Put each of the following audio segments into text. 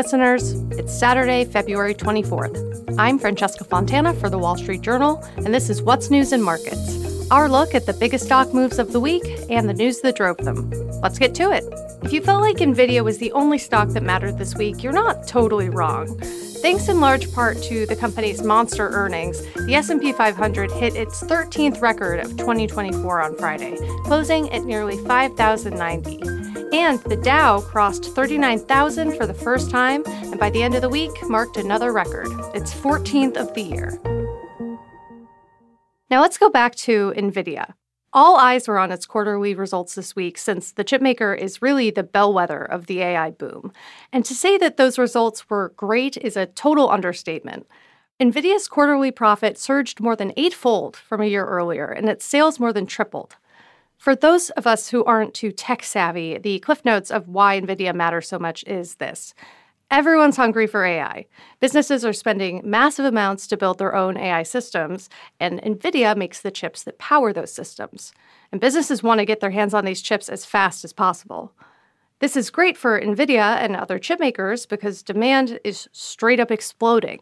Listeners. It's Saturday, February 24th. I'm Francesca Fontana for the Wall Street Journal, and this is What's News in Markets our look at the biggest stock moves of the week and the news that drove them. Let's get to it. If you felt like Nvidia was the only stock that mattered this week, you're not totally wrong. Thanks in large part to the company's monster earnings, the S&P 500 hit its 13th record of 2024 on Friday, closing at nearly 5090. And the Dow crossed 39,000 for the first time, and by the end of the week marked another record, its 14th of the year. Now let's go back to NVIDIA. All eyes were on its quarterly results this week since the chipmaker is really the bellwether of the AI boom. And to say that those results were great is a total understatement. NVIDIA's quarterly profit surged more than eightfold from a year earlier, and its sales more than tripled. For those of us who aren't too tech savvy, the cliff notes of why NVIDIA matters so much is this. Everyone's hungry for AI. Businesses are spending massive amounts to build their own AI systems, and NVIDIA makes the chips that power those systems. And businesses want to get their hands on these chips as fast as possible. This is great for NVIDIA and other chip makers because demand is straight up exploding.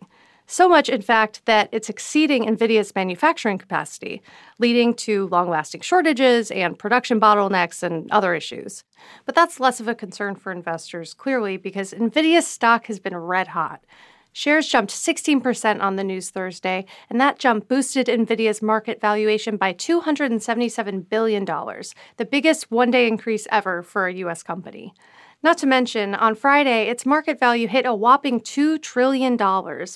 So much, in fact, that it's exceeding NVIDIA's manufacturing capacity, leading to long lasting shortages and production bottlenecks and other issues. But that's less of a concern for investors, clearly, because NVIDIA's stock has been red hot. Shares jumped 16% on the news Thursday, and that jump boosted NVIDIA's market valuation by $277 billion, the biggest one day increase ever for a U.S. company. Not to mention, on Friday, its market value hit a whopping $2 trillion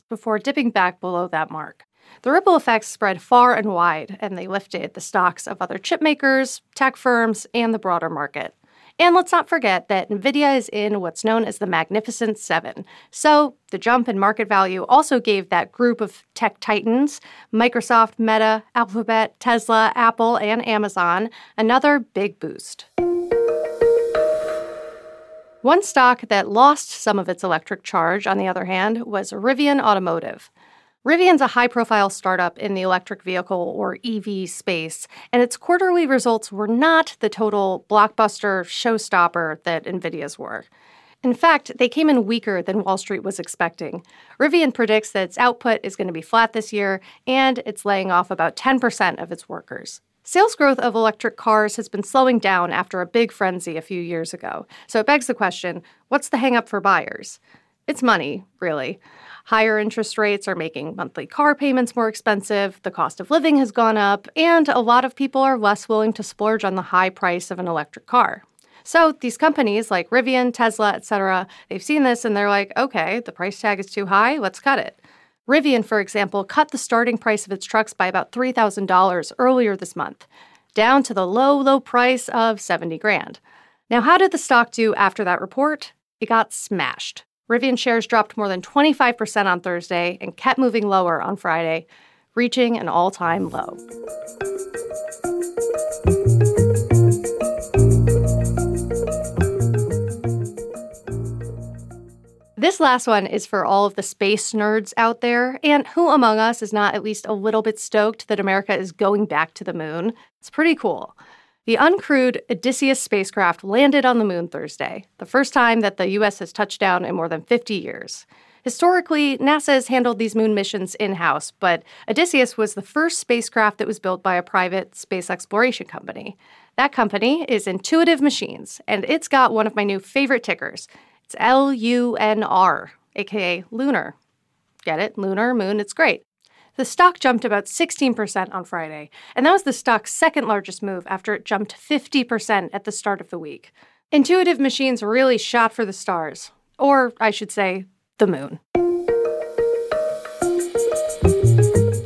before dipping back below that mark. The ripple effects spread far and wide, and they lifted the stocks of other chip makers, tech firms, and the broader market. And let's not forget that NVIDIA is in what's known as the Magnificent Seven. So the jump in market value also gave that group of tech titans Microsoft, Meta, Alphabet, Tesla, Apple, and Amazon another big boost. One stock that lost some of its electric charge, on the other hand, was Rivian Automotive. Rivian's a high profile startup in the electric vehicle or EV space, and its quarterly results were not the total blockbuster showstopper that NVIDIA's were. In fact, they came in weaker than Wall Street was expecting. Rivian predicts that its output is going to be flat this year, and it's laying off about 10% of its workers. Sales growth of electric cars has been slowing down after a big frenzy a few years ago. So it begs the question what's the hangup for buyers? It's money, really. Higher interest rates are making monthly car payments more expensive, the cost of living has gone up, and a lot of people are less willing to splurge on the high price of an electric car. So these companies like Rivian, Tesla, etc., they've seen this and they're like, okay, the price tag is too high, let's cut it. Rivian, for example, cut the starting price of its trucks by about $3,000 earlier this month, down to the low, low price of 70 grand. Now, how did the stock do after that report? It got smashed. Rivian shares dropped more than 25% on Thursday and kept moving lower on Friday, reaching an all time low. This last one is for all of the space nerds out there, and who among us is not at least a little bit stoked that America is going back to the moon? It's pretty cool. The uncrewed Odysseus spacecraft landed on the moon Thursday, the first time that the U.S. has touched down in more than 50 years. Historically, NASA has handled these moon missions in house, but Odysseus was the first spacecraft that was built by a private space exploration company. That company is Intuitive Machines, and it's got one of my new favorite tickers. It's L U N R, aka lunar. Get it? Lunar, moon, it's great. The stock jumped about 16% on Friday, and that was the stock's second largest move after it jumped 50% at the start of the week. Intuitive machines really shot for the stars, or I should say, the moon.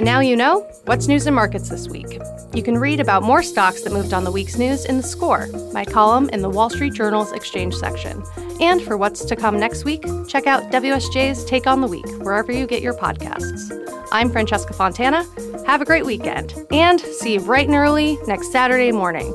Now you know what's news in markets this week. You can read about more stocks that moved on the week's news in The Score, my column in the Wall Street Journal's Exchange section. And for what's to come next week, check out WSJ's Take on the Week, wherever you get your podcasts. I'm Francesca Fontana. Have a great weekend, and see you bright and early next Saturday morning.